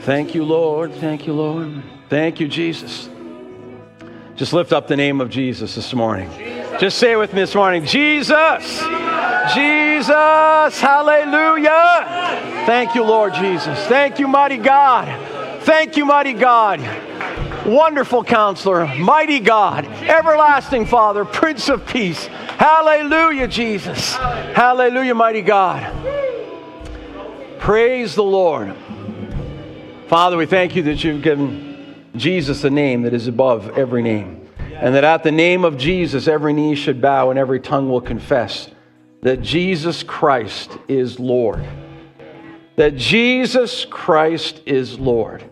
Thank you, Lord. Thank you, Lord. Thank you, Jesus. Just lift up the name of Jesus this morning. Just say it with me this morning Jesus. Jesus. Hallelujah. Thank you, Lord Jesus. Thank you, mighty God. Thank you, mighty God. Wonderful counselor, mighty God, everlasting Father, Prince of Peace. Hallelujah, Jesus. Hallelujah, mighty God. Praise the Lord. Father, we thank you that you've given Jesus a name that is above every name. And that at the name of Jesus, every knee should bow and every tongue will confess that Jesus Christ is Lord. That Jesus Christ is Lord.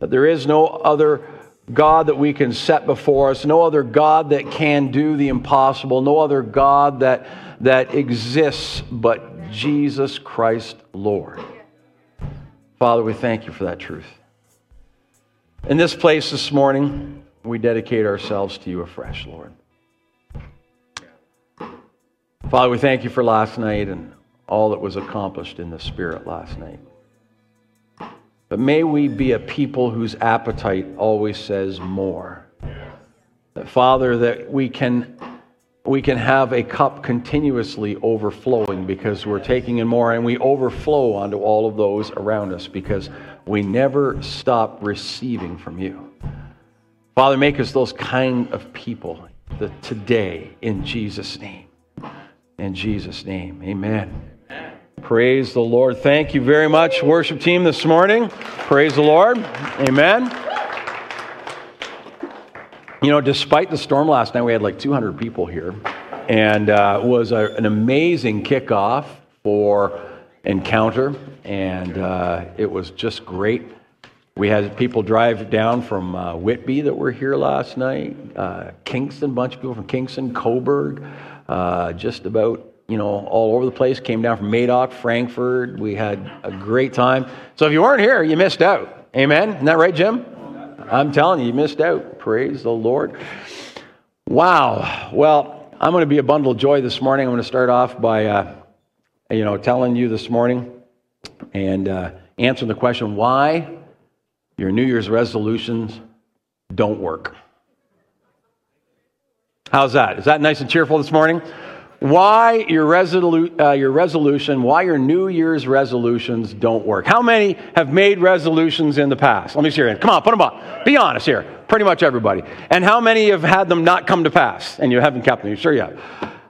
That there is no other God that we can set before us, no other God that can do the impossible, no other God that, that exists but Jesus Christ Lord. Father, we thank you for that truth. In this place this morning, we dedicate ourselves to you afresh, Lord. Father, we thank you for last night and all that was accomplished in the Spirit last night. But may we be a people whose appetite always says more. That, Father, that we can, we can have a cup continuously overflowing because we're taking in more and we overflow onto all of those around us because we never stop receiving from you. Father, make us those kind of people that today in Jesus' name. In Jesus' name, amen. Praise the Lord. Thank you very much, worship team, this morning. Praise the Lord. Amen. You know, despite the storm last night, we had like 200 people here, and uh, was a, an amazing kickoff for Encounter, and uh, it was just great. We had people drive down from uh, Whitby that were here last night, uh, Kingston, bunch of people from Kingston, Cobourg, uh, just about you know, all over the place. Came down from Madoc, Frankford. We had a great time. So if you weren't here, you missed out. Amen. Isn't that right, Jim? I'm telling you, you missed out. Praise the Lord. Wow. Well, I'm going to be a bundle of joy this morning. I'm going to start off by, uh, you know, telling you this morning and uh, answering the question why your New Year's resolutions don't work. How's that? Is that nice and cheerful this morning? Why your, resolu- uh, your resolution, why your New Year's resolutions don't work. How many have made resolutions in the past? Let me see your hand. Come on, put them up. Be honest here. Pretty much everybody. And how many have had them not come to pass and you haven't kept them? You sure you have?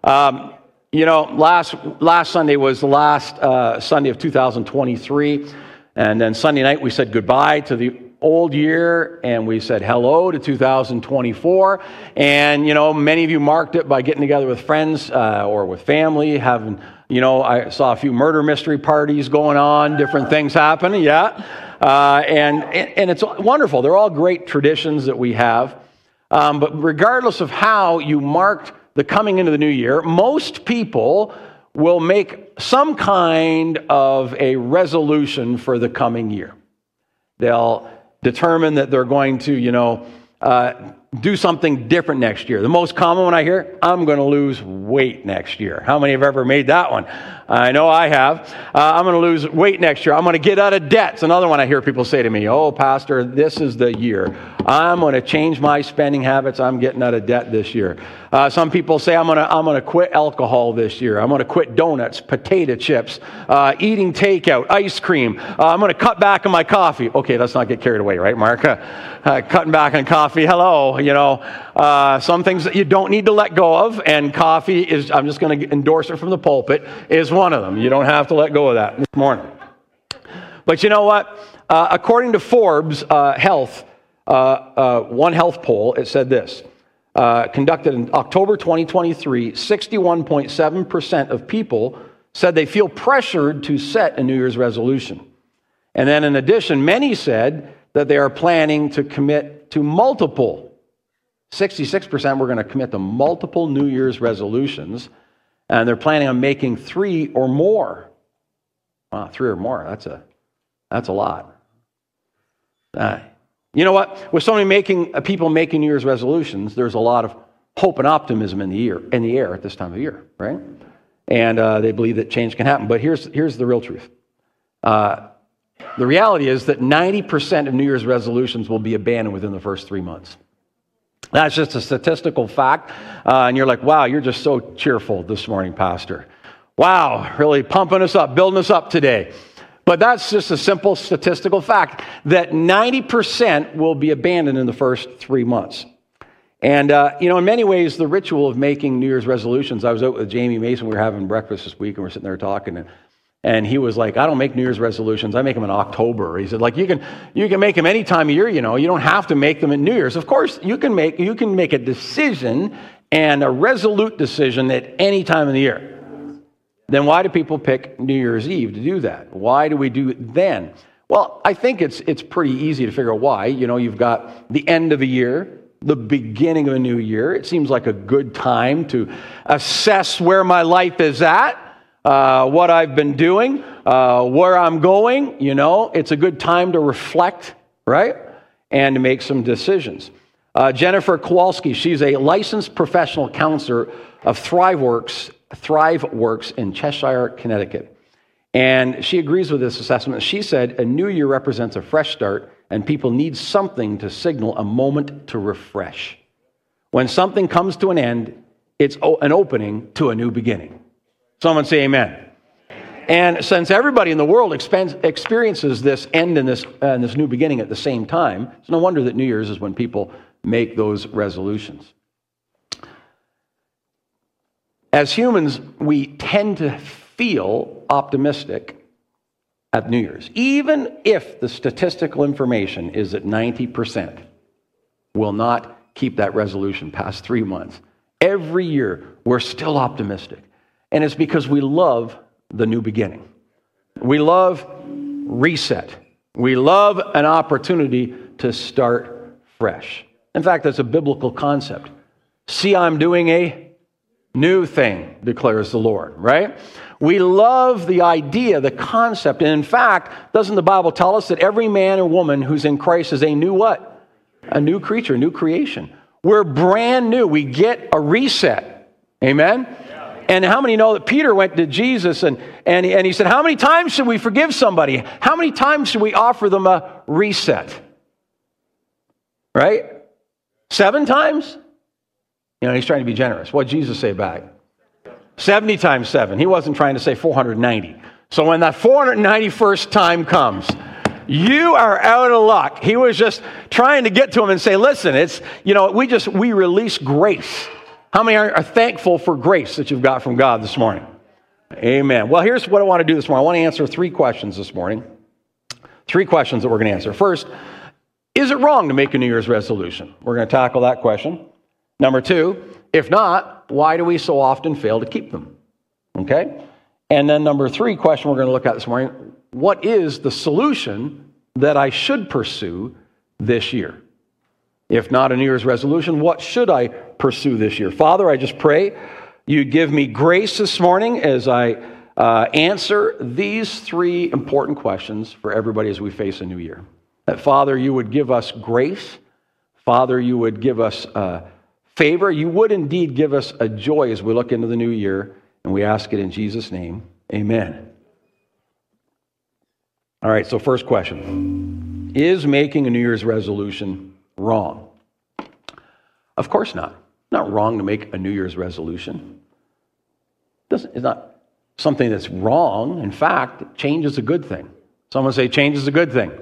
Um, you know, last, last Sunday was the last uh, Sunday of 2023. And then Sunday night we said goodbye to the old year and we said hello to 2024. And, you know, many of you marked it by getting together with friends uh, or with family, having, you know, I saw a few murder mystery parties going on, different things happening, yeah. Uh, and, and it's wonderful. They're all great traditions that we have. Um, but regardless of how you marked the coming into the new year, most people will make some kind of a resolution for the coming year. They'll determine that they're going to, you know, uh, do something different next year. The most common one I hear, I'm going to lose weight next year. How many have ever made that one? I know I have. Uh, I'm going to lose weight next year. I'm going to get out of debt. It's another one I hear people say to me, Oh, Pastor, this is the year. I'm going to change my spending habits. I'm getting out of debt this year. Uh, some people say, I'm going to I'm going to quit alcohol this year. I'm going to quit donuts, potato chips, uh, eating takeout, ice cream. Uh, I'm going to cut back on my coffee. Okay, let's not get carried away, right, Mark? Uh, cutting back on coffee. Hello. You know, some things that you don't need to let go of, and coffee is, I'm just going to endorse it from the pulpit, is one of them. You don't have to let go of that this morning. But you know what? Uh, according to Forbes uh, Health, uh, uh one health poll, it said this. Uh, conducted in October 2023, 61.7% of people said they feel pressured to set a New Year's resolution. And then, in addition, many said that they are planning to commit to multiple. 66% were going to commit to multiple New Year's resolutions and they're planning on making three or more. Wow, three or more. That's a that's a lot. Uh, you know what? With so many making uh, people making New Year's resolutions, there's a lot of hope and optimism in the year in the air at this time of year, right? And uh, they believe that change can happen. But here's here's the real truth. Uh, The reality is that 90% of New Year's resolutions will be abandoned within the first three months. That's just a statistical fact. Uh, and you're like, wow, you're just so cheerful this morning, Pastor. Wow, really pumping us up, building us up today. But that's just a simple statistical fact that 90% will be abandoned in the first three months. And, uh, you know, in many ways, the ritual of making New Year's resolutions, I was out with Jamie Mason, we were having breakfast this week, and we're sitting there talking, and, and he was like, I don't make New Year's resolutions, I make them in October. He said, like, you can, you can make them any time of year, you know, you don't have to make them in New Year's. Of course, you can make, you can make a decision and a resolute decision at any time of the year then why do people pick New Year's Eve to do that? Why do we do it then? Well, I think it's, it's pretty easy to figure out why. You know, you've got the end of the year, the beginning of a new year. It seems like a good time to assess where my life is at, uh, what I've been doing, uh, where I'm going. You know, it's a good time to reflect, right? And to make some decisions. Uh, Jennifer Kowalski, she's a licensed professional counselor of ThriveWorks Thrive Works in Cheshire, Connecticut. And she agrees with this assessment. She said, A new year represents a fresh start, and people need something to signal a moment to refresh. When something comes to an end, it's an opening to a new beginning. Someone say amen. And since everybody in the world experiences this end and this, uh, and this new beginning at the same time, it's no wonder that New Year's is when people make those resolutions. As humans, we tend to feel optimistic at New Year's, even if the statistical information is that 90% will not keep that resolution past three months. Every year, we're still optimistic. And it's because we love the new beginning. We love reset. We love an opportunity to start fresh. In fact, that's a biblical concept. See, I'm doing a new thing, declares the Lord, right? We love the idea, the concept. And in fact, doesn't the Bible tell us that every man or woman who's in Christ is a new what? A new creature, a new creation. We're brand new. We get a reset. Amen? And how many know that Peter went to Jesus and, and, and he said, How many times should we forgive somebody? How many times should we offer them a reset? Right? Seven times? You know, he's trying to be generous. What did Jesus say back? 70 times 7. He wasn't trying to say 490. So when that 491st time comes, you are out of luck. He was just trying to get to him and say, listen, it's, you know, we just, we release grace. How many are, are thankful for grace that you've got from God this morning? Amen. Well, here's what I want to do this morning. I want to answer three questions this morning. Three questions that we're going to answer. First, is it wrong to make a New Year's resolution? We're going to tackle that question. Number two, if not, why do we so often fail to keep them? Okay? And then number three question we're going to look at this morning what is the solution that I should pursue this year? If not a New Year's resolution, what should I pursue this year? Father, I just pray you give me grace this morning as I uh, answer these three important questions for everybody as we face a new year. That, Father, you would give us grace. Father, you would give us. Uh, favor, you would indeed give us a joy as we look into the new year, and we ask it in Jesus' name. Amen. All right, so first question Is making a New Year's resolution wrong? Of course not. Not wrong to make a New Year's resolution. It's not something that's wrong. In fact, change is a good thing. Someone say, change is a good thing.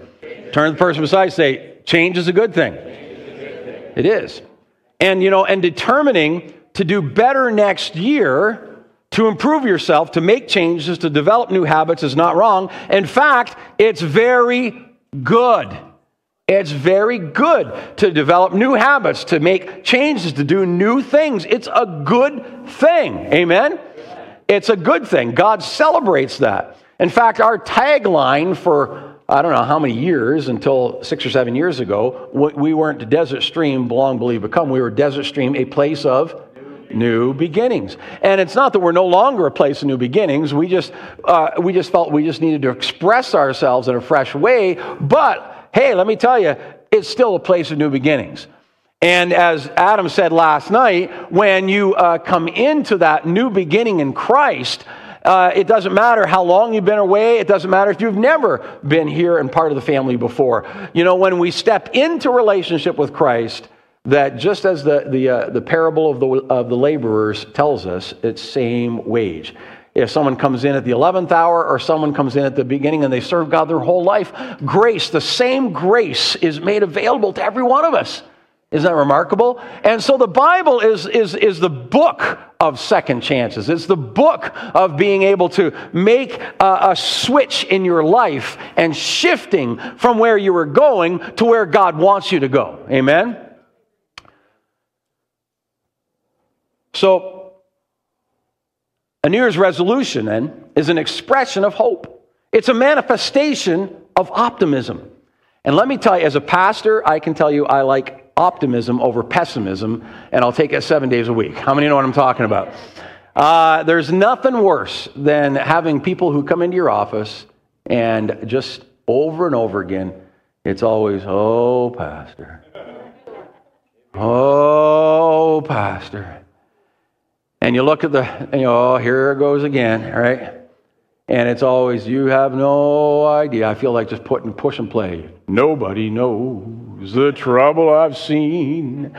Turn the person beside say, change is a good thing. It is and you know and determining to do better next year to improve yourself to make changes to develop new habits is not wrong in fact it's very good it's very good to develop new habits to make changes to do new things it's a good thing amen it's a good thing god celebrates that in fact our tagline for I don't know how many years until six or seven years ago, we weren't Desert Stream, belong, believe, become. We were Desert Stream, a place of new beginnings. And it's not that we're no longer a place of new beginnings. We just, uh, we just felt we just needed to express ourselves in a fresh way. But hey, let me tell you, it's still a place of new beginnings. And as Adam said last night, when you uh, come into that new beginning in Christ, Uh, it doesn't matter how long you've been away. It doesn't matter if you've never been here and part of the family before. You know, when we step into relationship with Christ, that just as the, the, uh, the parable of the, of the laborers tells us, it's same wage. If someone comes in at the 11th hour or someone comes in at the beginning and they serve God their whole life, grace, the same grace is made available to every one of us. Isn't that remarkable? And so the Bible is, is, is the book of second chances. It's the book of being able to make a, a, switch in your life and shifting from where you were going to where God wants you to go. Amen? So, a New Year's resolution then is an expression of hope, it's a manifestation of optimism. And let me tell you, as a pastor, I can tell you I like optimism over pessimism, and I'll take it seven days a week. How many know what I'm talking about? Uh, there's nothing worse than having people who come into your office and just over and over again, it's always, oh, Pastor. Oh, Pastor. And you look at the, you know, oh, here it goes again, right? And it's always, you have no idea. I feel like just putting push and play. Nobody knows the trouble I've seen.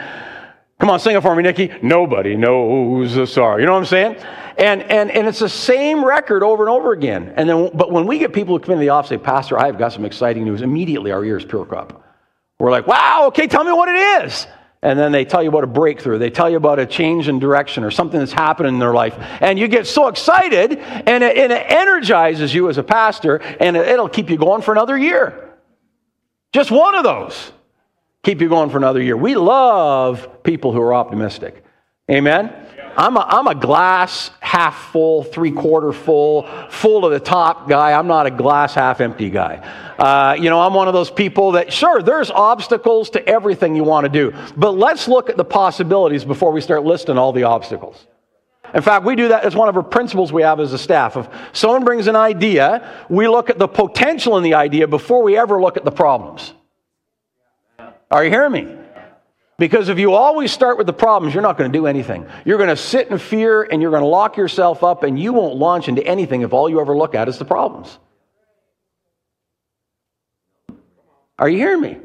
Come on, sing it for me, Nikki. Nobody knows the sorrow. You know what I'm saying? And, and, and it's the same record over and over again. And then, but when we get people who come into the office and say, Pastor, I've got some exciting news, immediately our ears perk up. We're like, wow, okay, tell me what it is and then they tell you about a breakthrough. They tell you about a change in direction or something that's happened in their life. And you get so excited, and it, and it energizes you as a pastor, and it, it'll keep you going for another year. Just one of those keep you going for another year. We love people who are optimistic. Amen? I'm a, I'm a glass half full, three quarter full, full to the top guy. I'm not a glass half empty guy. Uh, you know, I'm one of those people that, sure, there's obstacles to everything you want to do, but let's look at the possibilities before we start listing all the obstacles. In fact, we do that as one of our principles we have as a staff. If someone brings an idea, we look at the potential in the idea before we ever look at the problems. Are you hearing me? Because if you always start with the problems, you're not going to do anything. You're going to sit in fear and you're going to lock yourself up and you won't launch into anything if all you ever look at is the problems. Are you hearing me?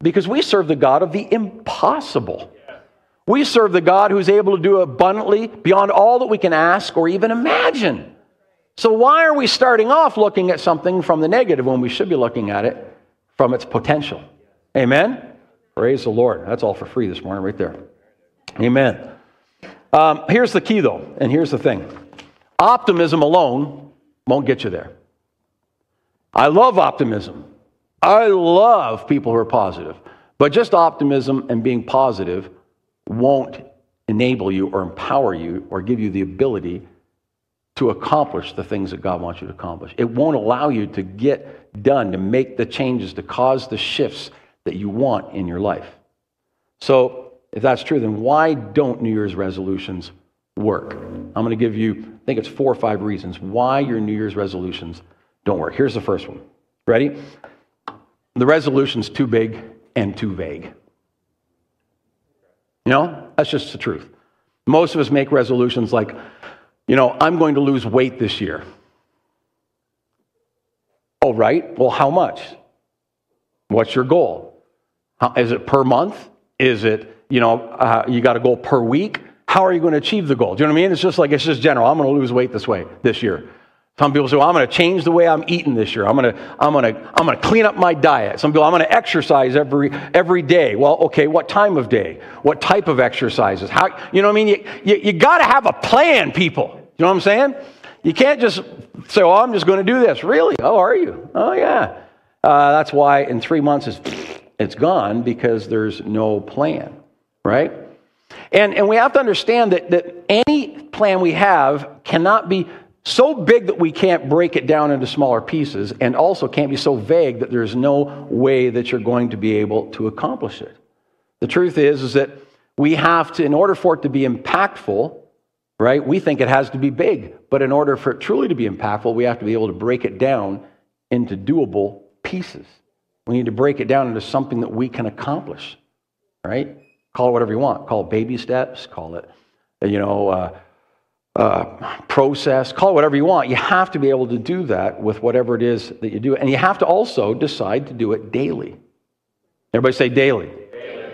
Because we serve the God of the impossible. We serve the God who's able to do abundantly beyond all that we can ask or even imagine. So, why are we starting off looking at something from the negative when we should be looking at it from its potential? Amen? Praise the Lord. That's all for free this morning, right there. Amen. Um, here's the key, though, and here's the thing optimism alone won't get you there. I love optimism. I love people who are positive. But just optimism and being positive won't enable you or empower you or give you the ability to accomplish the things that God wants you to accomplish. It won't allow you to get done, to make the changes, to cause the shifts that you want in your life. So, if that's true, then why don't New Year's resolutions work? I'm going to give you, I think it's four or five reasons why your New Year's resolutions don't work. Here's the first one. Ready? The resolution's too big and too vague. You know, that's just the truth. Most of us make resolutions like, you know, I'm going to lose weight this year. Oh, right. Well, how much? What's your goal? How, is it per month? Is it, you know, uh, you got a goal per week? How are you going to achieve the goal? Do you know what I mean? It's just like, it's just general. I'm going to lose weight this way this year. Some people say, well, I'm going to change the way I'm eating this year. I'm going to, I'm going to, I'm going to clean up my diet. Some people, I'm going to exercise every, every day. Well, okay, what time of day? What type of exercises? How, you know what I mean? You, you, you got to have a plan, people. You know what I'm saying? You can't just say, oh, I'm just going to do this. Really? Oh, are you? Oh, yeah. Uh, that's why in three months is it's gone because there's no plan, right? And, and we have to understand that, that any plan we have cannot be so big that we can't break it down into smaller pieces, and also can't be so vague that there's no way that you're going to be able to accomplish it. The truth is, is that we have to, in order for it to be impactful, right, we think it has to be big. But in order for it truly to be impactful, we have to be able to break it down into doable pieces. We need to break it down into something that we can accomplish, right? Call it whatever you want. Call it baby steps. Call it, you know, uh, uh, process, call it whatever you want. You have to be able to do that with whatever it is that you do. And you have to also decide to do it daily. Everybody say daily. daily.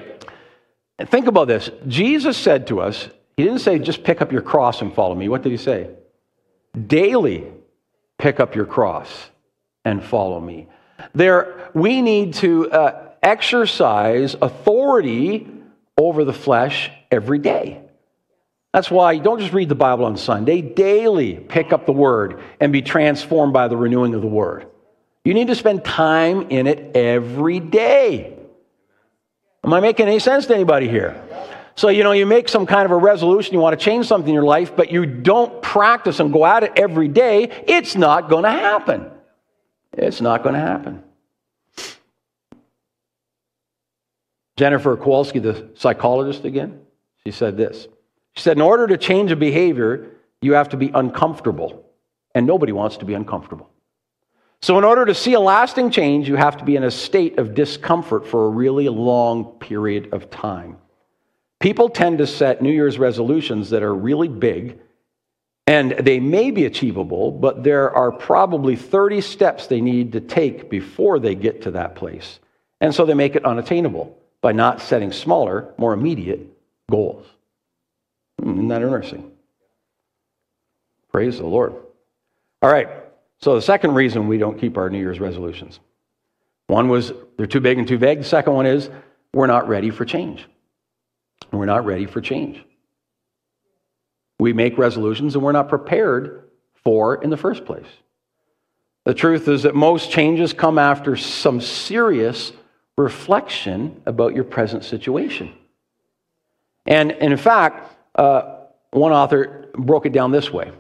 And think about this. Jesus said to us, He didn't say just pick up your cross and follow me. What did He say? Daily pick up your cross and follow me. There, we need to uh, exercise authority over the flesh every day. That's why you don't just read the Bible on Sunday, daily pick up the Word and be transformed by the renewing of the Word. You need to spend time in it every day. Am I making any sense to anybody here? So, you know, you make some kind of a resolution, you want to change something in your life, but you don't practice and go at it every day, it's not going to happen. It's not going to happen. Jennifer Kowalski, the psychologist again, she said this. She said, In order to change a behavior, you have to be uncomfortable. And nobody wants to be uncomfortable. So, in order to see a lasting change, you have to be in a state of discomfort for a really long period of time. People tend to set New Year's resolutions that are really big, and they may be achievable, but there are probably 30 steps they need to take before they get to that place. And so they make it unattainable by not setting smaller, more immediate goals. Hmm, isn't that interesting? Praise the Lord. All right. So the second reason we don't keep our New Year's resolutions. One was they're too big and too vague. The second one is we're not ready for change. We're not ready for change. We make resolutions and we're not prepared for in the first place. The truth is that most changes come after some serious reflection about your present situation. And, in fact, uh, one author broke it down this way.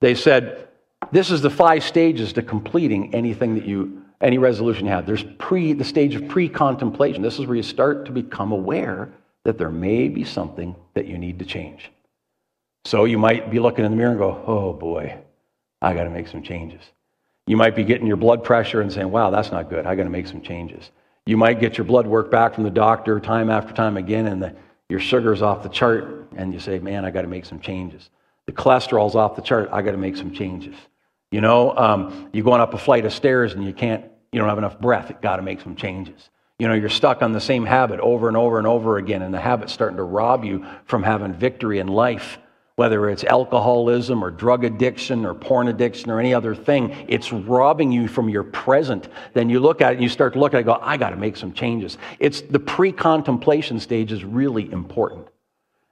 They said, this is the five stages to completing anything that you, any resolution you have. There's pre, the stage of pre-contemplation. This is where you start to become aware that there may be something that you need to change. So you might be looking in the mirror and go, oh boy, I got to make some changes. You might be getting your blood pressure and saying, wow, that's not good. I got to make some changes. You might get your blood work back from the doctor time after time again, and the your sugar's off the chart, and you say, man, I got to make some changes. The cholesterol's off the chart, I got to make some changes. You know, um, you're going up a flight of stairs and you can't, you don't have enough breath, got to make some changes. You know, you're stuck on the same habit over and over and over again, and the habit's starting to rob you from having victory in life whether it's alcoholism or drug addiction or porn addiction or any other thing, it's robbing you from your present. Then you look at it and you start to look at it and go, I got to make some changes. It's the pre contemplation stage is really important.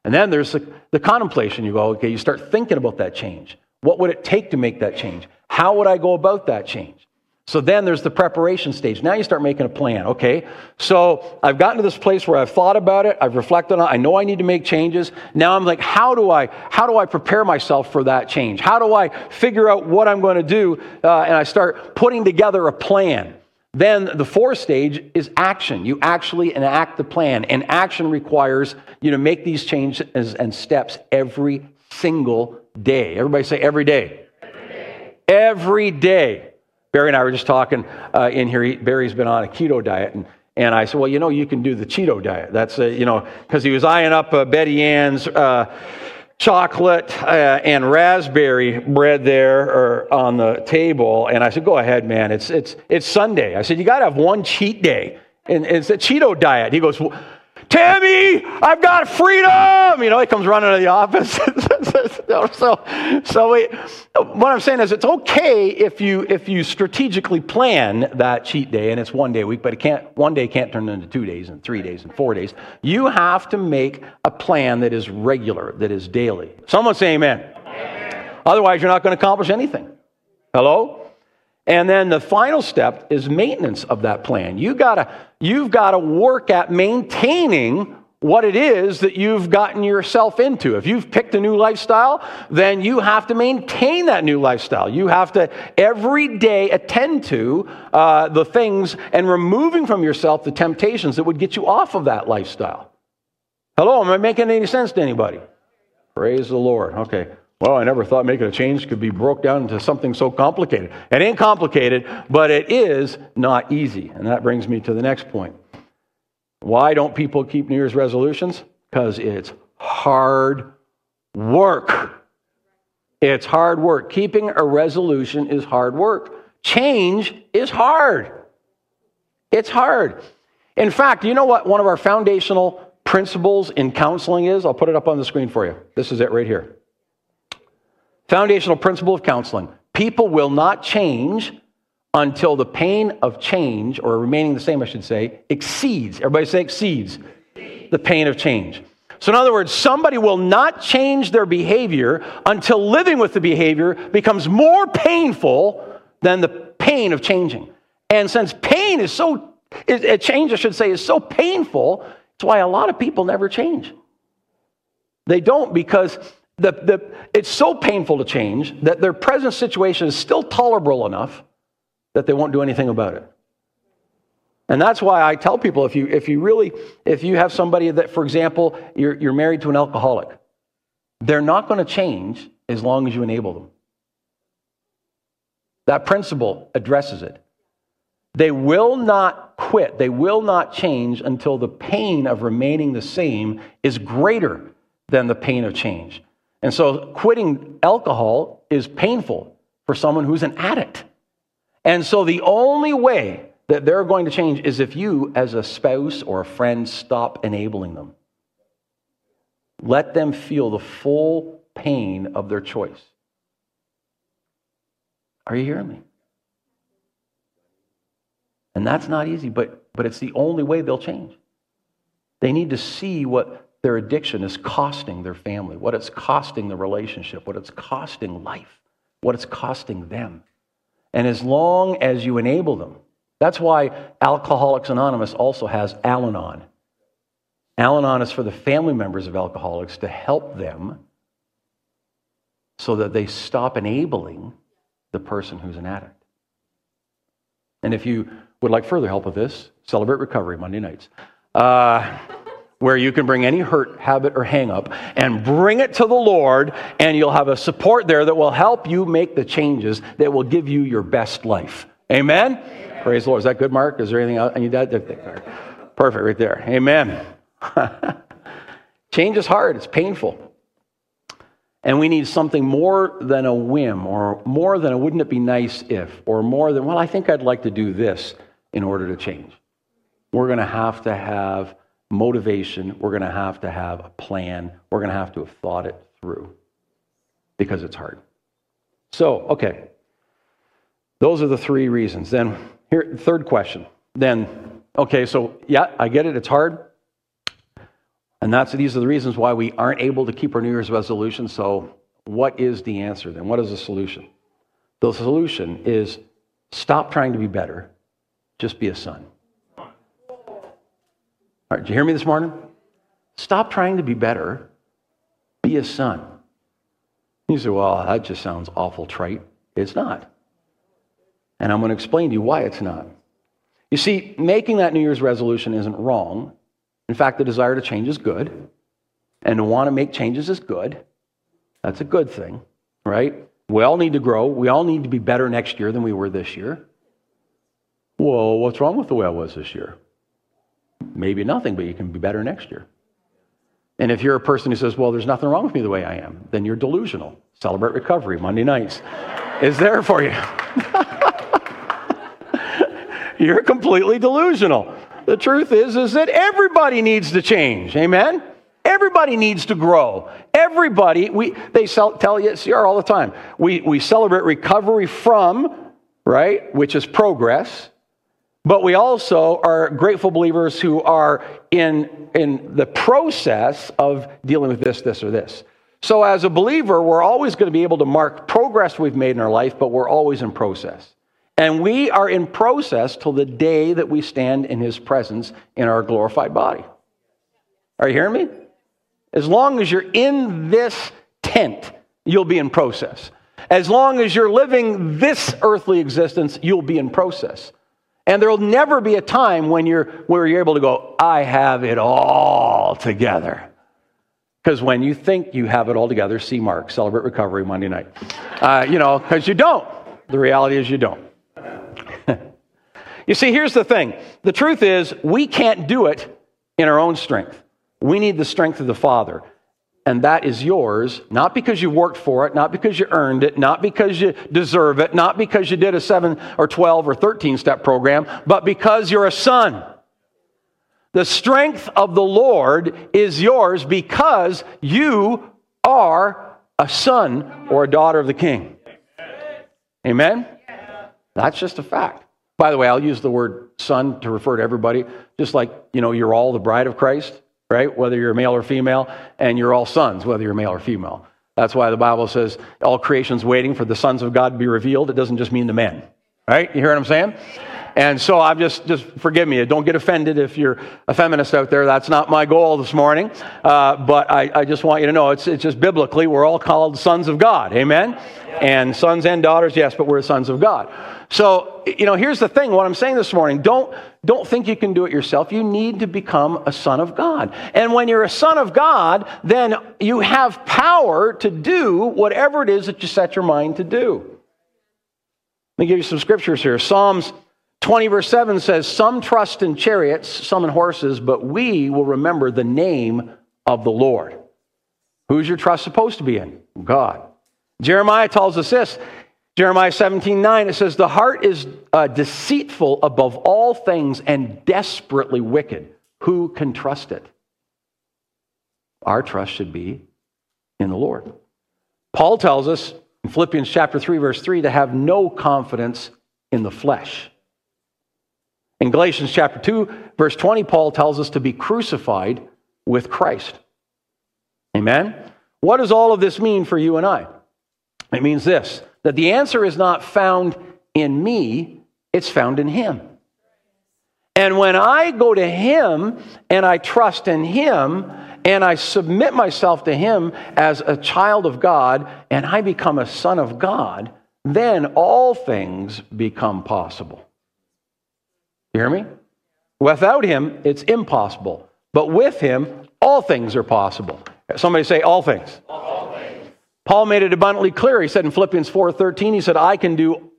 And then there's the, the contemplation. You go, okay, you start thinking about that change. What would it take to make that change? How would I go about that change? So then there's the preparation stage. Now you start making a plan. Okay, so I've gotten to this place where I've thought about it, I've reflected on it, I know I need to make changes. Now I'm like, how do I how do I prepare myself for that change? How do I figure out what I'm going to do? Uh, and I start putting together a plan. Then the fourth stage is action. You actually enact the plan, and action requires you to make these changes and steps every single day. Everybody say every day. Every day. Every day. Barry and I were just talking uh, in here. He, Barry's been on a keto diet, and, and I said, well, you know, you can do the Cheeto diet. That's, uh, you know, because he was eyeing up uh, Betty Ann's uh, chocolate uh, and raspberry bread there or on the table, and I said, go ahead, man. It's, it's, it's Sunday. I said, you got to have one cheat day, and it's a Cheeto diet. He goes, Tammy, I've got freedom. You know, he comes running to the office. so, so we, what I'm saying is, it's okay if you if you strategically plan that cheat day and it's one day a week, but it can't one day can't turn into two days and three days and four days. You have to make a plan that is regular, that is daily. Someone say Amen. amen. Otherwise, you're not going to accomplish anything. Hello. And then the final step is maintenance of that plan. You gotta, you've got to work at maintaining what it is that you've gotten yourself into. If you've picked a new lifestyle, then you have to maintain that new lifestyle. You have to every day attend to uh, the things and removing from yourself the temptations that would get you off of that lifestyle. Hello, am I making any sense to anybody? Praise the Lord. Okay. Well, I never thought making a change could be broke down into something so complicated. It ain't complicated, but it is not easy. And that brings me to the next point. Why don't people keep New Year's resolutions? Because it's hard work. It's hard work. Keeping a resolution is hard work. Change is hard. It's hard. In fact, you know what one of our foundational principles in counseling is? I'll put it up on the screen for you. This is it right here. Foundational principle of counseling people will not change until the pain of change, or remaining the same, I should say, exceeds. Everybody say exceeds the pain of change. So, in other words, somebody will not change their behavior until living with the behavior becomes more painful than the pain of changing. And since pain is so, a change, I should say, is so painful, it's why a lot of people never change. They don't because the, the, it's so painful to change that their present situation is still tolerable enough that they won't do anything about it. And that's why I tell people if you, if you really, if you have somebody that, for example, you're, you're married to an alcoholic, they're not going to change as long as you enable them. That principle addresses it. They will not quit, they will not change until the pain of remaining the same is greater than the pain of change. And so quitting alcohol is painful for someone who's an addict. And so the only way that they're going to change is if you, as a spouse or a friend, stop enabling them. Let them feel the full pain of their choice. Are you hearing me? And that's not easy, but, but it's the only way they'll change. They need to see what their addiction is costing their family, what it's costing the relationship, what it's costing life, what it's costing them. And as long as you enable them, that's why Alcoholics Anonymous also has Al Anon. Al Anon is for the family members of alcoholics to help them so that they stop enabling the person who's an addict. And if you would like further help with this, celebrate recovery Monday nights, uh, where you can bring any hurt, habit, or hang up and bring it to the Lord, and you'll have a support there that will help you make the changes that will give you your best life. Amen? Amen. Praise the Lord. Is that good, Mark? Is there anything else? I need that? Perfect, right there. Amen. Change is hard, it's painful. And we need something more than a whim or more than a wouldn't it be nice if, or more than, well, I think I'd like to do this in order to change. We're going to have to have motivation. We're going to have to have a plan. We're going to have to have thought it through because it's hard. So, okay. Those are the three reasons. Then, here, third question. Then, okay, so yeah, I get it. It's hard. And that's these are the reasons why we aren't able to keep our New Year's resolution. So, what is the answer then? What is the solution? The solution is stop trying to be better, just be a son. All right, did you hear me this morning? Stop trying to be better, be a son. You say, well, that just sounds awful trite. It's not. And I'm going to explain to you why it's not. You see, making that New Year's resolution isn't wrong. In fact, the desire to change is good, and to want to make changes is good. That's a good thing, right? We all need to grow. We all need to be better next year than we were this year. Well, what's wrong with the way I was this year? Maybe nothing, but you can be better next year. And if you're a person who says, well, there's nothing wrong with me the way I am, then you're delusional. Celebrate recovery Monday nights is there for you. you're completely delusional. The truth is, is that everybody needs to change. Amen? Everybody needs to grow. Everybody, we, they sell, tell you at CR all the time. We, we celebrate recovery from, right, which is progress, but we also are grateful believers who are in, in the process of dealing with this, this, or this. So, as a believer, we're always going to be able to mark progress we've made in our life, but we're always in process. And we are in process till the day that we stand in his presence in our glorified body. Are you hearing me? As long as you're in this tent, you'll be in process. As long as you're living this earthly existence, you'll be in process. And there'll never be a time when you're where you're able to go, I have it all together. Because when you think you have it all together, see Mark, celebrate recovery Monday night. Uh, you know, because you don't. The reality is you don't. you see, here's the thing the truth is, we can't do it in our own strength. We need the strength of the Father. And that is yours, not because you worked for it, not because you earned it, not because you deserve it, not because you did a 7 or 12 or 13 step program, but because you're a son. The strength of the Lord is yours because you are a son or a daughter of the king. Amen? That's just a fact. By the way, I'll use the word son to refer to everybody, just like, you know, you're all the bride of Christ right? Whether you're male or female, and you're all sons, whether you're male or female. That's why the Bible says all creation's waiting for the sons of God to be revealed. It doesn't just mean the men, right? You hear what I'm saying? And so I'm just, just forgive me. Don't get offended if you're a feminist out there. That's not my goal this morning. Uh, but I, I, just want you to know it's, it's just biblically, we're all called sons of God. Amen? And sons and daughters, yes, but we're sons of God. So, you know, here's the thing what I'm saying this morning don't, don't think you can do it yourself. You need to become a son of God. And when you're a son of God, then you have power to do whatever it is that you set your mind to do. Let me give you some scriptures here. Psalms 20, verse 7 says, Some trust in chariots, some in horses, but we will remember the name of the Lord. Who's your trust supposed to be in? God. Jeremiah tells us this. Jeremiah 17, 9, it says, The heart is uh, deceitful above all things and desperately wicked. Who can trust it? Our trust should be in the Lord. Paul tells us in Philippians chapter 3, verse 3, to have no confidence in the flesh. In Galatians chapter 2, verse 20, Paul tells us to be crucified with Christ. Amen? What does all of this mean for you and I? It means this that the answer is not found in me, it's found in Him. And when I go to Him and I trust in Him and I submit myself to Him as a child of God and I become a son of God, then all things become possible. You hear me? Without him, it's impossible. But with him, all things are possible. Somebody say, all things. All things. Paul made it abundantly clear. He said in Philippians 4:13, he said, I can do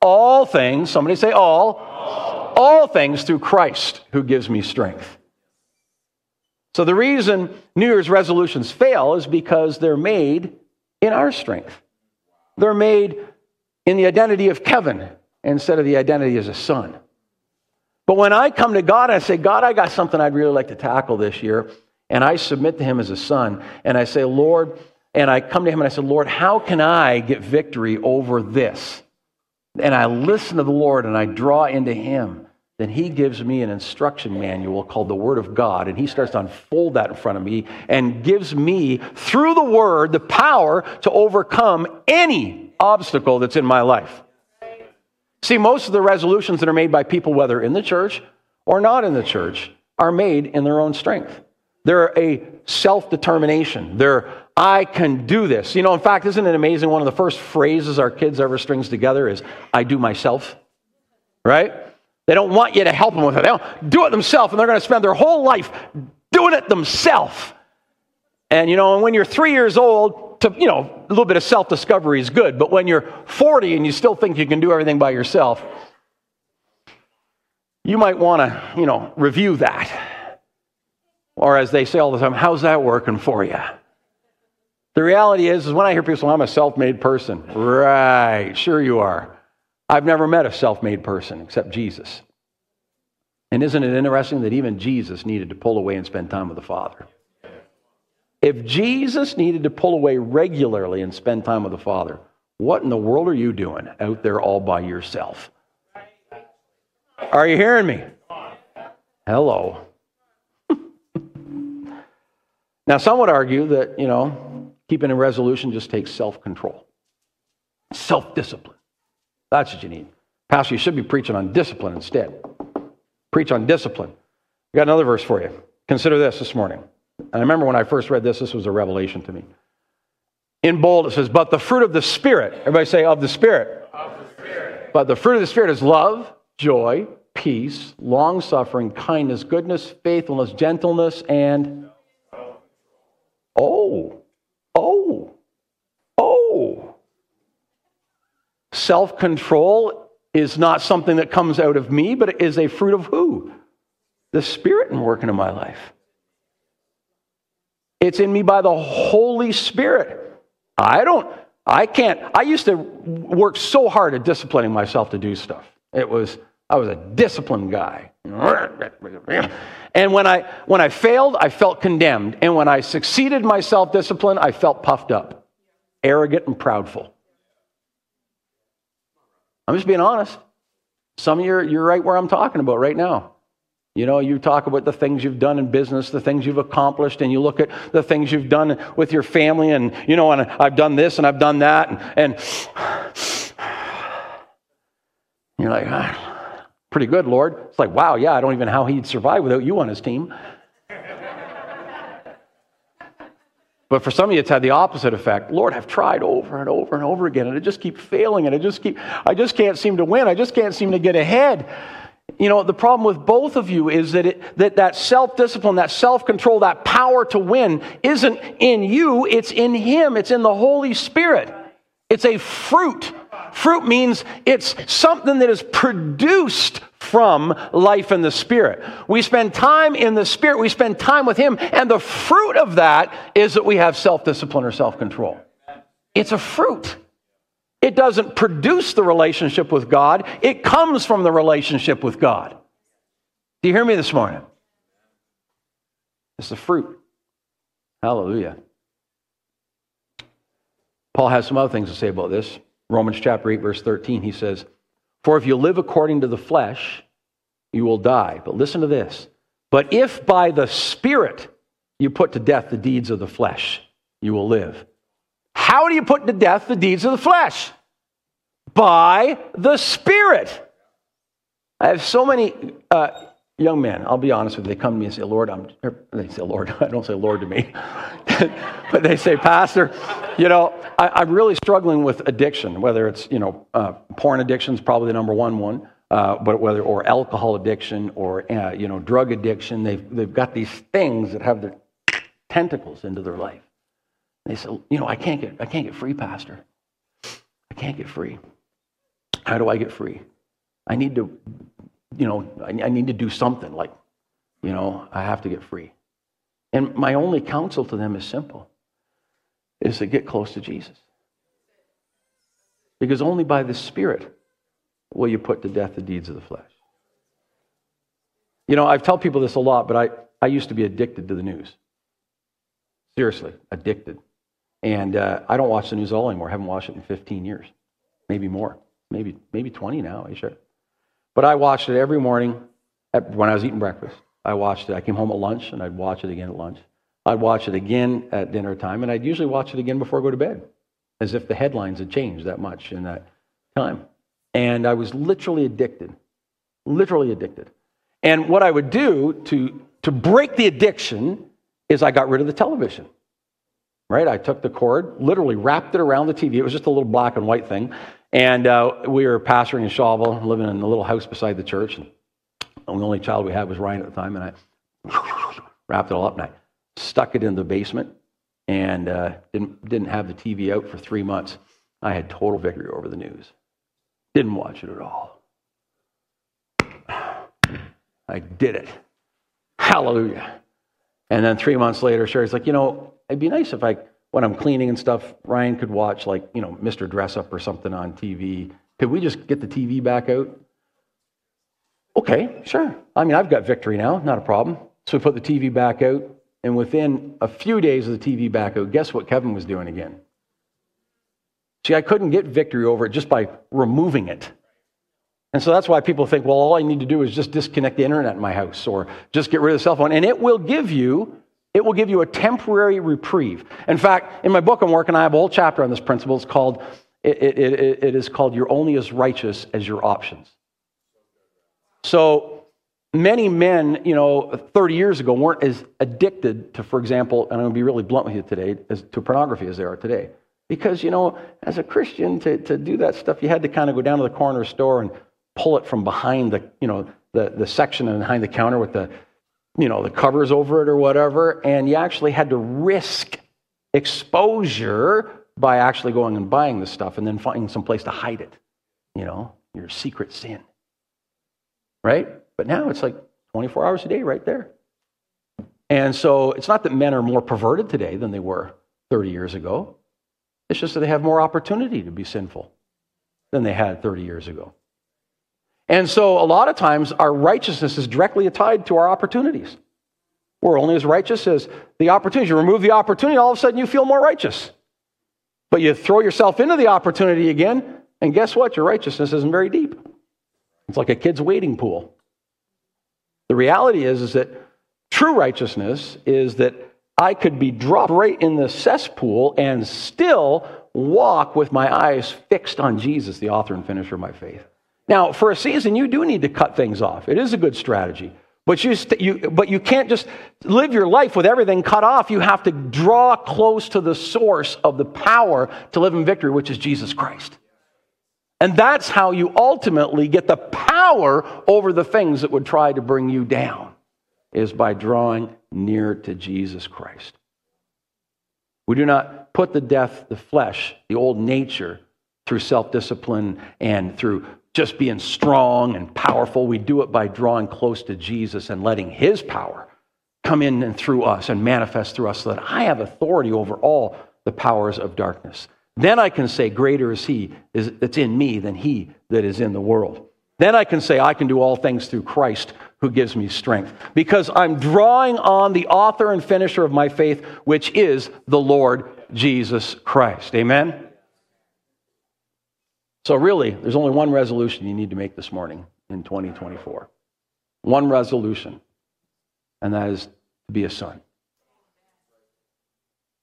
all things. Somebody say all. All, all things through Christ who gives me strength. So the reason New Year's resolutions fail is because they're made in our strength. They're made in the identity of Kevin instead of the identity as a son. But when I come to God and I say, God, I got something I'd really like to tackle this year, and I submit to Him as a son, and I say, Lord, and I come to Him and I said, Lord, how can I get victory over this? And I listen to the Lord and I draw into Him. Then He gives me an instruction manual called the Word of God, and He starts to unfold that in front of me and gives me, through the Word, the power to overcome any obstacle that's in my life. See, most of the resolutions that are made by people, whether in the church or not in the church, are made in their own strength. They're a self determination. They're, I can do this. You know, in fact, isn't it amazing? One of the first phrases our kids ever strings together is, I do myself. Right? They don't want you to help them with it. They don't do it themselves, and they're going to spend their whole life doing it themselves. And, you know, and when you're three years old, to, you know, a little bit of self discovery is good, but when you're 40 and you still think you can do everything by yourself, you might want to, you know, review that. Or as they say all the time, how's that working for you? The reality is, is when I hear people say, I'm a self made person. Right, sure you are. I've never met a self made person except Jesus. And isn't it interesting that even Jesus needed to pull away and spend time with the Father? If Jesus needed to pull away regularly and spend time with the Father, what in the world are you doing out there all by yourself? Are you hearing me? Hello. now, some would argue that, you know, keeping a resolution just takes self control, self discipline. That's what you need. Pastor, you should be preaching on discipline instead. Preach on discipline. I got another verse for you. Consider this this morning. And I remember when I first read this, this was a revelation to me. In bold, it says, But the fruit of the Spirit, everybody say, of the Spirit. Of the Spirit. But the fruit of the Spirit is love, joy, peace, long suffering, kindness, goodness, faithfulness, gentleness, and. Oh, oh, oh. Self control is not something that comes out of me, but it is a fruit of who? The Spirit in working in my life. It's in me by the Holy Spirit. I don't, I can't, I used to work so hard at disciplining myself to do stuff. It was, I was a disciplined guy. And when I, when I failed, I felt condemned. And when I succeeded my self discipline, I felt puffed up, arrogant, and proudful. I'm just being honest. Some of you, you're right where I'm talking about right now. You know, you talk about the things you've done in business, the things you've accomplished, and you look at the things you've done with your family, and, you know, and I've done this and I've done that, and, and you're like, ah, pretty good, Lord. It's like, wow, yeah, I don't even know how he'd survive without you on his team. But for some of you, it's had the opposite effect. Lord, I've tried over and over and over again, and I just keep failing, and I just keep, I just can't seem to win. I just can't seem to get ahead. You know, the problem with both of you is that it, that, that self discipline, that self control, that power to win isn't in you, it's in Him, it's in the Holy Spirit. It's a fruit. Fruit means it's something that is produced from life in the Spirit. We spend time in the Spirit, we spend time with Him, and the fruit of that is that we have self discipline or self control. It's a fruit. It doesn't produce the relationship with God, it comes from the relationship with God. Do you hear me this morning? It's the fruit. Hallelujah. Paul has some other things to say about this. Romans chapter 8, verse 13, he says, For if you live according to the flesh, you will die. But listen to this. But if by the Spirit you put to death the deeds of the flesh, you will live. How do you put to death the deeds of the flesh? By the Spirit. I have so many uh, young men, I'll be honest with you, they come to me and say, Lord, I'm, they say, Lord, I don't say Lord to me, but they say, Pastor, you know, I, am really struggling with addiction, whether it's, you know, uh, porn addiction is probably the number one one. Uh, but whether or alcohol addiction or uh, you know drug addiction, they've they've got these things that have their tentacles into their life. They say, you know, I can't get I can't get free, Pastor. I can't get free. How do I get free? I need to, you know, I, I need to do something like, you know, I have to get free. And my only counsel to them is simple is to get close to Jesus. Because only by the Spirit will you put to death the deeds of the flesh. You know, I've told people this a lot, but I, I used to be addicted to the news. Seriously, addicted. And uh, I don't watch the news at all anymore. I haven't watched it in 15 years, maybe more, maybe, maybe 20 now, I should. But I watched it every morning when I was eating breakfast. I watched it. I came home at lunch and I'd watch it again at lunch. I'd watch it again at dinner time, and I'd usually watch it again before I go to bed, as if the headlines had changed that much in that time. And I was literally addicted, literally addicted. And what I would do to, to break the addiction is I got rid of the television. Right? I took the cord, literally wrapped it around the TV. It was just a little black and white thing. And uh, we were pastoring in Shawville, living in a little house beside the church. And the only child we had was Ryan at the time. And I wrapped it all up and I stuck it in the basement and uh, didn't, didn't have the TV out for three months. I had total victory over the news. Didn't watch it at all. I did it. Hallelujah. And then three months later, Sherry's like, you know, it'd be nice if I, when I'm cleaning and stuff, Ryan could watch like, you know, Mr. Dressup or something on TV. Could we just get the TV back out? Okay, sure. I mean, I've got victory now, not a problem. So we put the TV back out. And within a few days of the TV back out, guess what Kevin was doing again? See, I couldn't get victory over it just by removing it. And so that's why people think, well, all I need to do is just disconnect the internet in my house or just get rid of the cell phone. And it will give you, it will give you a temporary reprieve. In fact, in my book I'm working, I have a whole chapter on this principle. It's called, it, it, it, it is called You're Only as Righteous as Your Options. So many men, you know, 30 years ago weren't as addicted to, for example, and I'm going to be really blunt with you today, as, to pornography as they are today. Because, you know, as a Christian, to, to do that stuff, you had to kind of go down to the corner store and pull it from behind the, you know, the, the section and behind the counter with the, you know, the covers over it or whatever. And you actually had to risk exposure by actually going and buying the stuff and then finding some place to hide it, you know, your secret sin. Right? But now it's like 24 hours a day right there. And so it's not that men are more perverted today than they were 30 years ago. It's just that they have more opportunity to be sinful than they had 30 years ago. And so a lot of times our righteousness is directly tied to our opportunities. We're only as righteous as the opportunity. You remove the opportunity, all of a sudden you feel more righteous. But you throw yourself into the opportunity again, and guess what? Your righteousness isn't very deep. It's like a kid's wading pool. The reality is, is that true righteousness is that I could be dropped right in the cesspool and still walk with my eyes fixed on Jesus, the author and finisher of my faith. Now, for a season, you do need to cut things off. It is a good strategy. But you, st- you, but you can't just live your life with everything cut off. You have to draw close to the source of the power to live in victory, which is Jesus Christ. And that's how you ultimately get the power over the things that would try to bring you down, is by drawing near to Jesus Christ. We do not put the death, the flesh, the old nature, through self discipline and through just being strong and powerful. We do it by drawing close to Jesus and letting His power come in and through us and manifest through us so that I have authority over all the powers of darkness. Then I can say, Greater is He that's in me than He that is in the world. Then I can say, I can do all things through Christ who gives me strength. Because I'm drawing on the author and finisher of my faith, which is the Lord Jesus Christ. Amen? So, really, there's only one resolution you need to make this morning in 2024. One resolution, and that is to be a son.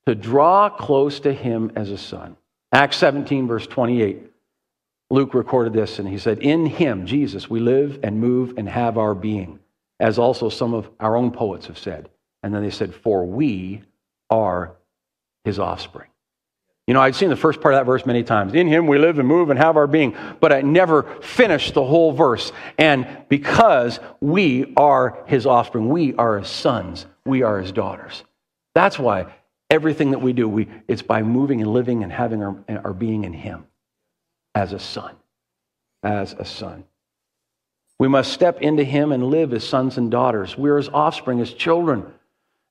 To draw close to him as a son. Acts 17, verse 28. Luke recorded this, and he said, In him, Jesus, we live and move and have our being, as also some of our own poets have said. And then they said, For we are his offspring. You know, I'd seen the first part of that verse many times. In him we live and move and have our being, but I never finished the whole verse. And because we are his offspring, we are his sons, we are his daughters. That's why everything that we do, we, it's by moving and living and having our, our being in him as a son. As a son. We must step into him and live as sons and daughters. We're his offspring, his children.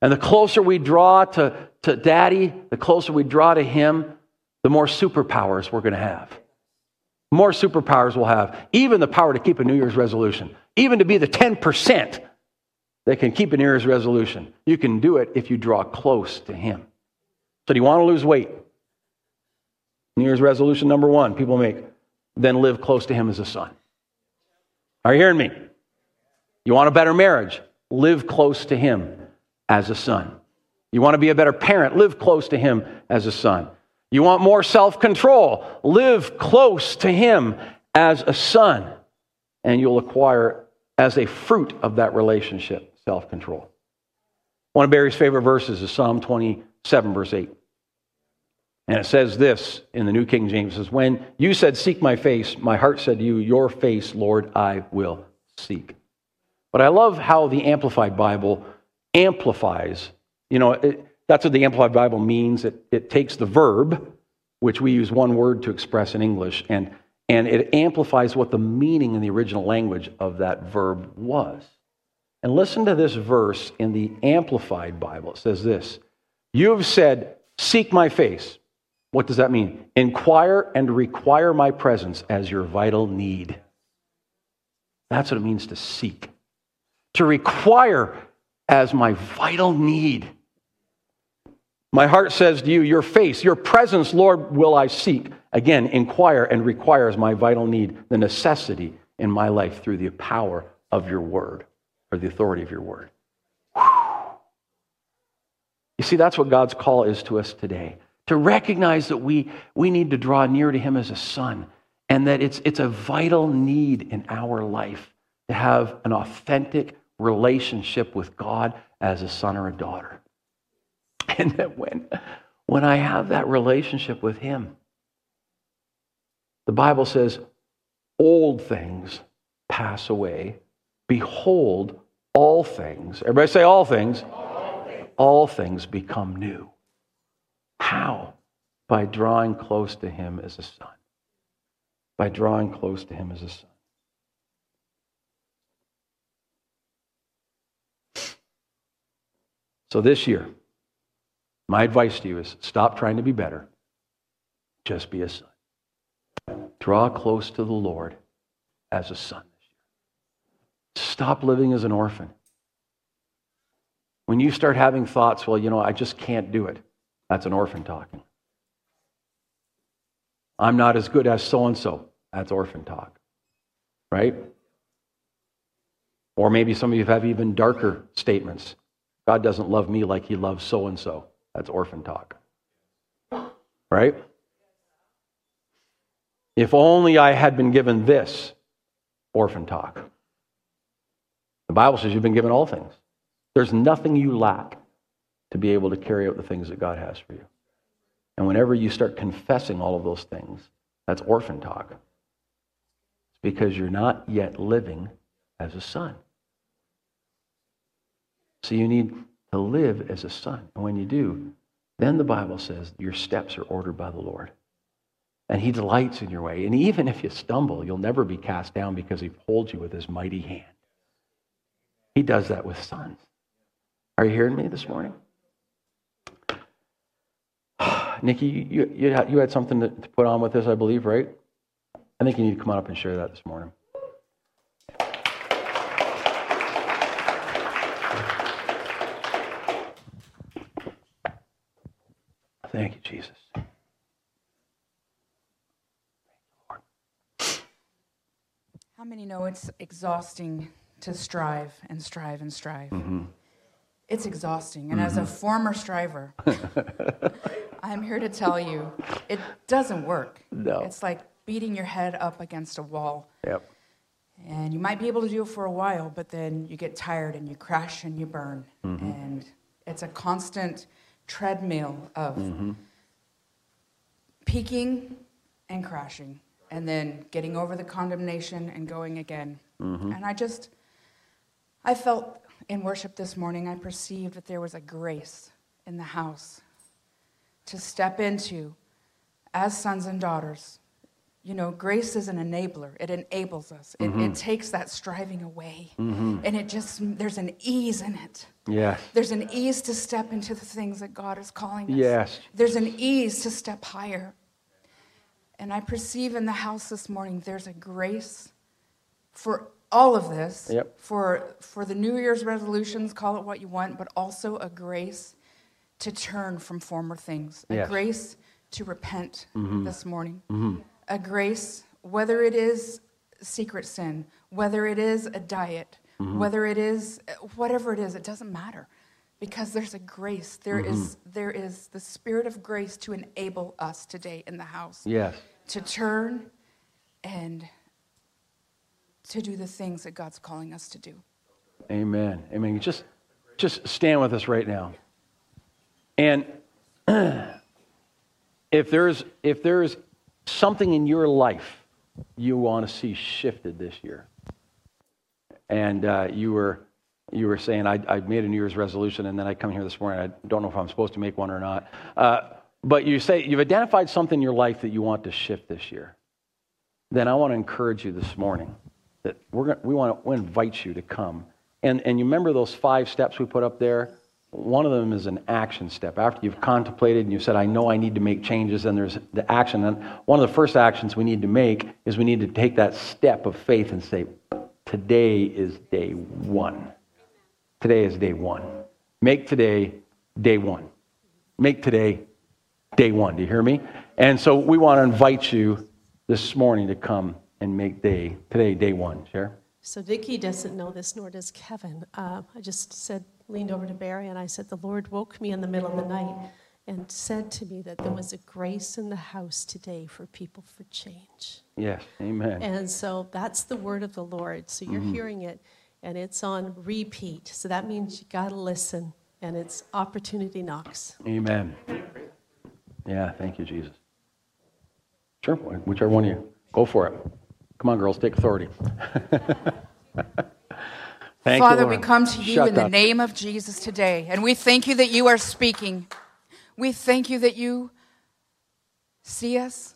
And the closer we draw to, to daddy, the closer we draw to him, the more superpowers we're going to have. More superpowers we'll have. Even the power to keep a New Year's resolution, even to be the 10% that can keep a New Year's resolution. You can do it if you draw close to him. So, do you want to lose weight? New Year's resolution number one people make then live close to him as a son. Are you hearing me? You want a better marriage? Live close to him as a son. You want to be a better parent? Live close to him as a son. You want more self control? Live close to him as a son. And you'll acquire, as a fruit of that relationship, self control. One of Barry's favorite verses is Psalm 27, verse 8. And it says this in the New King James says, When you said, Seek my face, my heart said to you, Your face, Lord, I will seek. But I love how the Amplified Bible amplifies. You know, it, that's what the Amplified Bible means. It, it takes the verb, which we use one word to express in English, and, and it amplifies what the meaning in the original language of that verb was. And listen to this verse in the Amplified Bible. It says this You have said, Seek my face. What does that mean? Inquire and require my presence as your vital need. That's what it means to seek. To require as my vital need. My heart says to you, Your face, your presence, Lord, will I seek. Again, inquire and require as my vital need, the necessity in my life through the power of your word or the authority of your word. Whew. You see, that's what God's call is to us today to recognize that we, we need to draw near to Him as a son and that it's, it's a vital need in our life to have an authentic relationship with God as a son or a daughter. And that when, when I have that relationship with Him, the Bible says, old things pass away. Behold, all things, everybody say all things, all things, all things become new. How? By drawing close to Him as a son. By drawing close to Him as a son. So this year, my advice to you is stop trying to be better. Just be a son. Draw close to the Lord as a son. Stop living as an orphan. When you start having thoughts, well, you know, I just can't do it, that's an orphan talking. I'm not as good as so and so, that's orphan talk. Right? Or maybe some of you have even darker statements. God doesn't love me like he loves so and so. That's orphan talk. Right? If only I had been given this orphan talk. The Bible says you've been given all things. There's nothing you lack to be able to carry out the things that God has for you. And whenever you start confessing all of those things, that's orphan talk. It's because you're not yet living as a son. So you need to live as a son. And when you do, then the Bible says your steps are ordered by the Lord. And he delights in your way. And even if you stumble, you'll never be cast down because he holds you with his mighty hand. He does that with sons. Are you hearing me this morning? Nikki, you, you, had, you had something to, to put on with this, I believe, right? I think you need to come on up and share that this morning. Jesus. How many know it's exhausting to strive and strive and strive? Mm-hmm. It's exhausting. And mm-hmm. as a mm-hmm. former striver, I'm here to tell you it doesn't work. No. It's like beating your head up against a wall. Yep. And you might be able to do it for a while, but then you get tired and you crash and you burn. Mm-hmm. And it's a constant treadmill of mm-hmm. Peaking and crashing and then getting over the condemnation and going again. Mm-hmm. And I just, I felt in worship this morning, I perceived that there was a grace in the house to step into as sons and daughters. You know, grace is an enabler. It enables us. It, mm-hmm. it takes that striving away. Mm-hmm. And it just, there's an ease in it. Yes. There's an ease to step into the things that God is calling us. Yes. There's an ease to step higher. And I perceive in the house this morning there's a grace for all of this, yep. for, for the New Year's resolutions, call it what you want, but also a grace to turn from former things, a yes. grace to repent mm-hmm. this morning, mm-hmm. a grace, whether it is secret sin, whether it is a diet, mm-hmm. whether it is whatever it is, it doesn't matter because there's a grace. There is, mm-hmm. there is the spirit of grace to enable us today in the house. Yes to turn and to do the things that God's calling us to do. Amen. Amen. Just, just stand with us right now. And if there's, if there's something in your life you want to see shifted this year, and uh, you were you were saying I, I made a New Year's resolution, and then I come here this morning. I don't know if I'm supposed to make one or not. Uh, but you say you've identified something in your life that you want to shift this year, then I want to encourage you this morning that we're going, we want to we invite you to come. And, and you remember those five steps we put up there? One of them is an action step. After you've contemplated and you said, I know I need to make changes, then there's the action. And one of the first actions we need to make is we need to take that step of faith and say, Today is day one. Today is day one. Make today day one. Make today day one. Do you hear me? And so we want to invite you this morning to come and make day today day one. Share. So Vicky doesn't know this, nor does Kevin. Uh, I just said, leaned over to Barry, and I said, the Lord woke me in the middle of the night and said to me that there was a grace in the house today for people for change. Yes, amen. And so that's the word of the Lord. So you're mm-hmm. hearing it, and it's on repeat. So that means you got to listen, and it's opportunity knocks. Amen. Yeah, thank you, Jesus. Sure, whichever one of you. Go for it. Come on, girls, take authority. Father, you, we come to you Shut in the name of Jesus today, and we thank you that you are speaking. We thank you that you see us,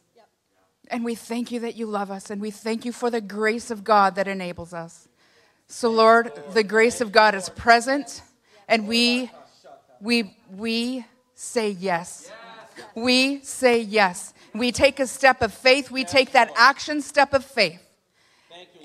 and we thank you that you love us, and we thank you for the grace of God that enables us. So, Lord, the grace of God is present, and we We, we say yes. We say yes. We take a step of faith. We take that action step of faith.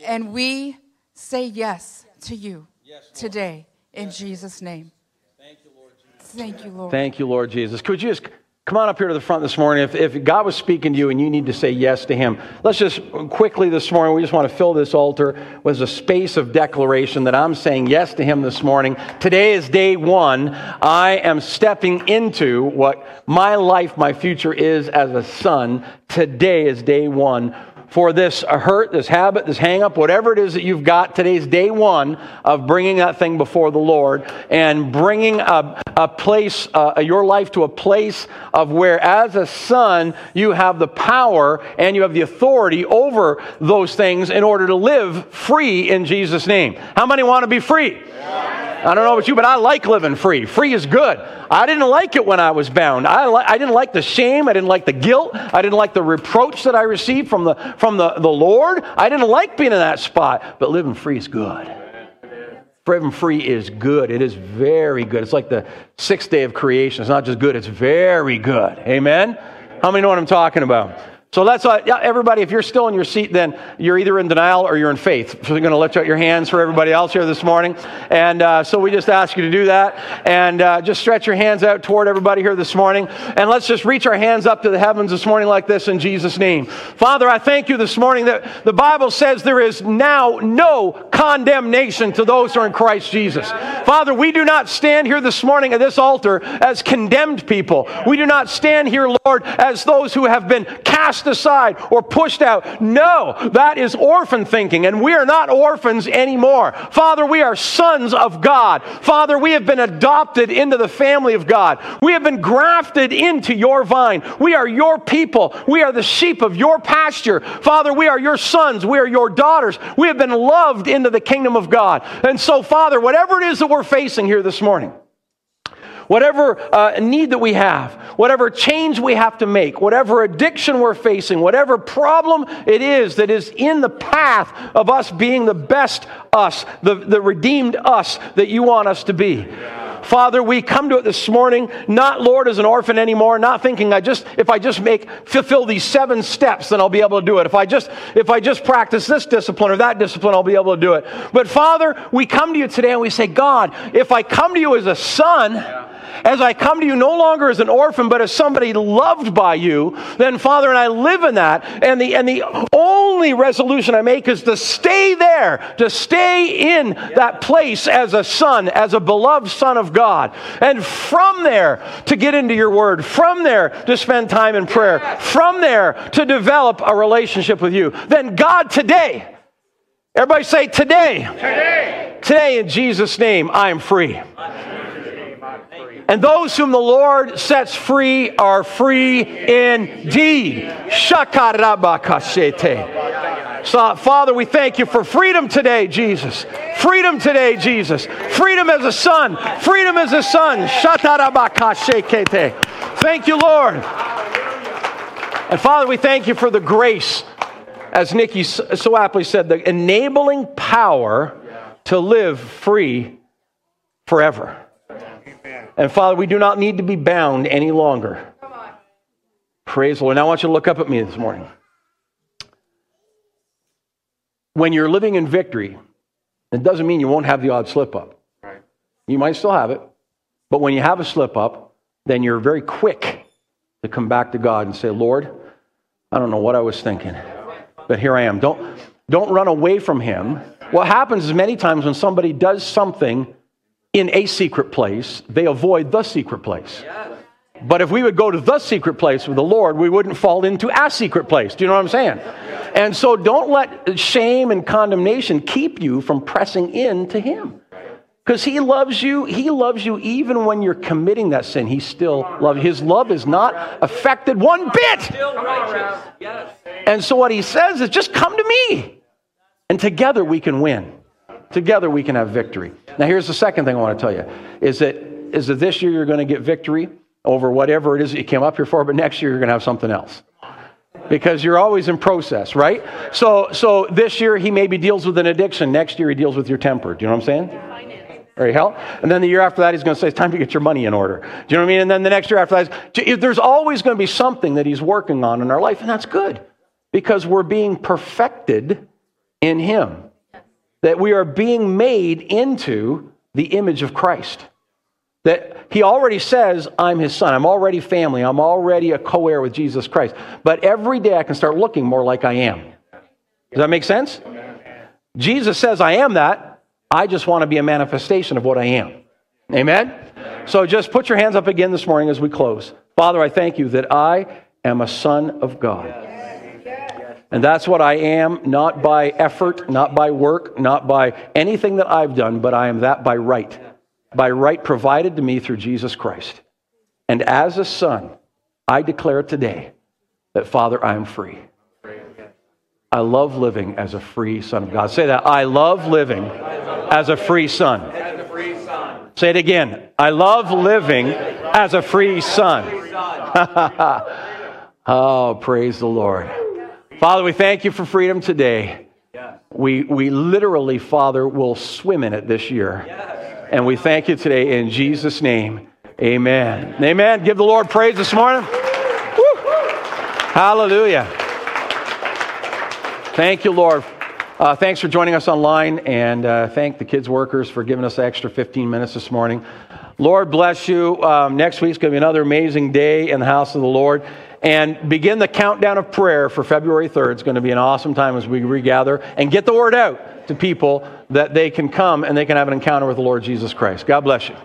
And we say yes to you today in Jesus' name. Thank you, Lord Jesus. Thank you, Lord. Thank you, Lord Jesus. Could you just come on up here to the front this morning? If, if God was speaking to you and you need to say yes to Him, let's just quickly this morning, we just want to fill this altar with a space of declaration that I'm saying yes to Him this morning. Today is day one. I am stepping into what my life, my future is as a son. Today is day one for this hurt, this habit, this hang up, whatever it is that you've got. Today's day one of bringing that thing before the Lord and bringing a, a place, uh, your life to a place of where, as a son, you have the power and you have the authority over those things in order to live free in Jesus' name. How many want to be free? I don't know about you, but I like living free. Free is good. I didn't like it when I was bound. I, li- I didn't like the shame. I didn't like the guilt. I didn't like the reproach that I received from, the, from the, the Lord. I didn't like being in that spot. But living free is good. Living free is good. It is very good. It's like the sixth day of creation. It's not just good, it's very good. Amen? How many know what I'm talking about? So that's uh, everybody. If you're still in your seat, then you're either in denial or you're in faith. So you're going to lift out your hands for everybody else here this morning. And uh, so we just ask you to do that and uh, just stretch your hands out toward everybody here this morning. And let's just reach our hands up to the heavens this morning like this in Jesus' name. Father, I thank you this morning that the Bible says there is now no condemnation to those who are in Christ Jesus. Father, we do not stand here this morning at this altar as condemned people. We do not stand here, Lord, as those who have been cast cast aside or pushed out. No, that is orphan thinking, and we are not orphans anymore. Father, we are sons of God. Father, we have been adopted into the family of God. We have been grafted into your vine. We are your people. We are the sheep of your pasture. Father, we are your sons. We are your daughters. We have been loved into the kingdom of God. And so, Father, whatever it is that we're facing here this morning, whatever uh, need that we have, whatever change we have to make, whatever addiction we're facing, whatever problem it is that is in the path of us being the best us, the, the redeemed us that you want us to be. Father, we come to it this morning, not Lord as an orphan anymore, not thinking I just if I just make fulfill these seven steps, then I'll be able to do it. If I just if I just practice this discipline or that discipline, I'll be able to do it. But Father, we come to you today and we say, God, if I come to you as a son, yeah as I come to you no longer as an orphan, but as somebody loved by you, then Father, and I live in that. And the, and the only resolution I make is to stay there, to stay in that place as a son, as a beloved son of God. And from there, to get into your word. From there, to spend time in prayer. From there, to develop a relationship with you. Then God, today, everybody say today. Today. Today, in Jesus' name, I am free. And those whom the Lord sets free are free indeed. So, Father, we thank you for freedom today, Jesus. Freedom today, Jesus. Freedom as a son. Freedom as a son. Thank you, Lord. And Father, we thank you for the grace, as Nikki so aptly said, the enabling power to live free forever. And Father, we do not need to be bound any longer. Praise the Lord. Now I want you to look up at me this morning. When you're living in victory, it doesn't mean you won't have the odd slip up. Right. You might still have it, but when you have a slip up, then you're very quick to come back to God and say, Lord, I don't know what I was thinking, but here I am. Don't, don't run away from Him. What happens is many times when somebody does something in a secret place, they avoid the secret place. But if we would go to the secret place with the Lord, we wouldn't fall into a secret place. Do you know what I'm saying? And so don't let shame and condemnation keep you from pressing in to Him. Because He loves you. He loves you even when you're committing that sin. He still loves. His love is not affected one bit. And so what He says is just come to me. And together we can win. Together we can have victory. Now, here's the second thing I want to tell you is that, is that this year you're going to get victory over whatever it is that you came up here for, but next year you're going to have something else. Because you're always in process, right? So, so this year he maybe deals with an addiction. Next year he deals with your temper. Do you know what I'm saying? Right, hell? And then the year after that, he's going to say, it's time to get your money in order. Do you know what I mean? And then the next year after that, there's always going to be something that he's working on in our life, and that's good because we're being perfected in him. That we are being made into the image of Christ. That he already says, I'm his son. I'm already family. I'm already a co heir with Jesus Christ. But every day I can start looking more like I am. Does that make sense? Jesus says, I am that. I just want to be a manifestation of what I am. Amen? So just put your hands up again this morning as we close. Father, I thank you that I am a son of God. And that's what I am, not by effort, not by work, not by anything that I've done, but I am that by right by right provided to me through Jesus Christ. And as a son, I declare today that, Father, I am free. I love living as a free son of God. Say that. I love living as a free son. Say it again. I love living as a free son. oh, praise the Lord. Father, we thank you for freedom today. We, we literally, Father, will swim in it this year. And we thank you today in Jesus' name. Amen. Amen. Give the Lord praise this morning. Hallelujah. Thank you, Lord. Uh, thanks for joining us online, and uh, thank the kids' workers for giving us the extra 15 minutes this morning. Lord bless you. Um, next week's going to be another amazing day in the house of the Lord. And begin the countdown of prayer for February 3rd. It's going to be an awesome time as we regather and get the word out to people that they can come and they can have an encounter with the Lord Jesus Christ. God bless you.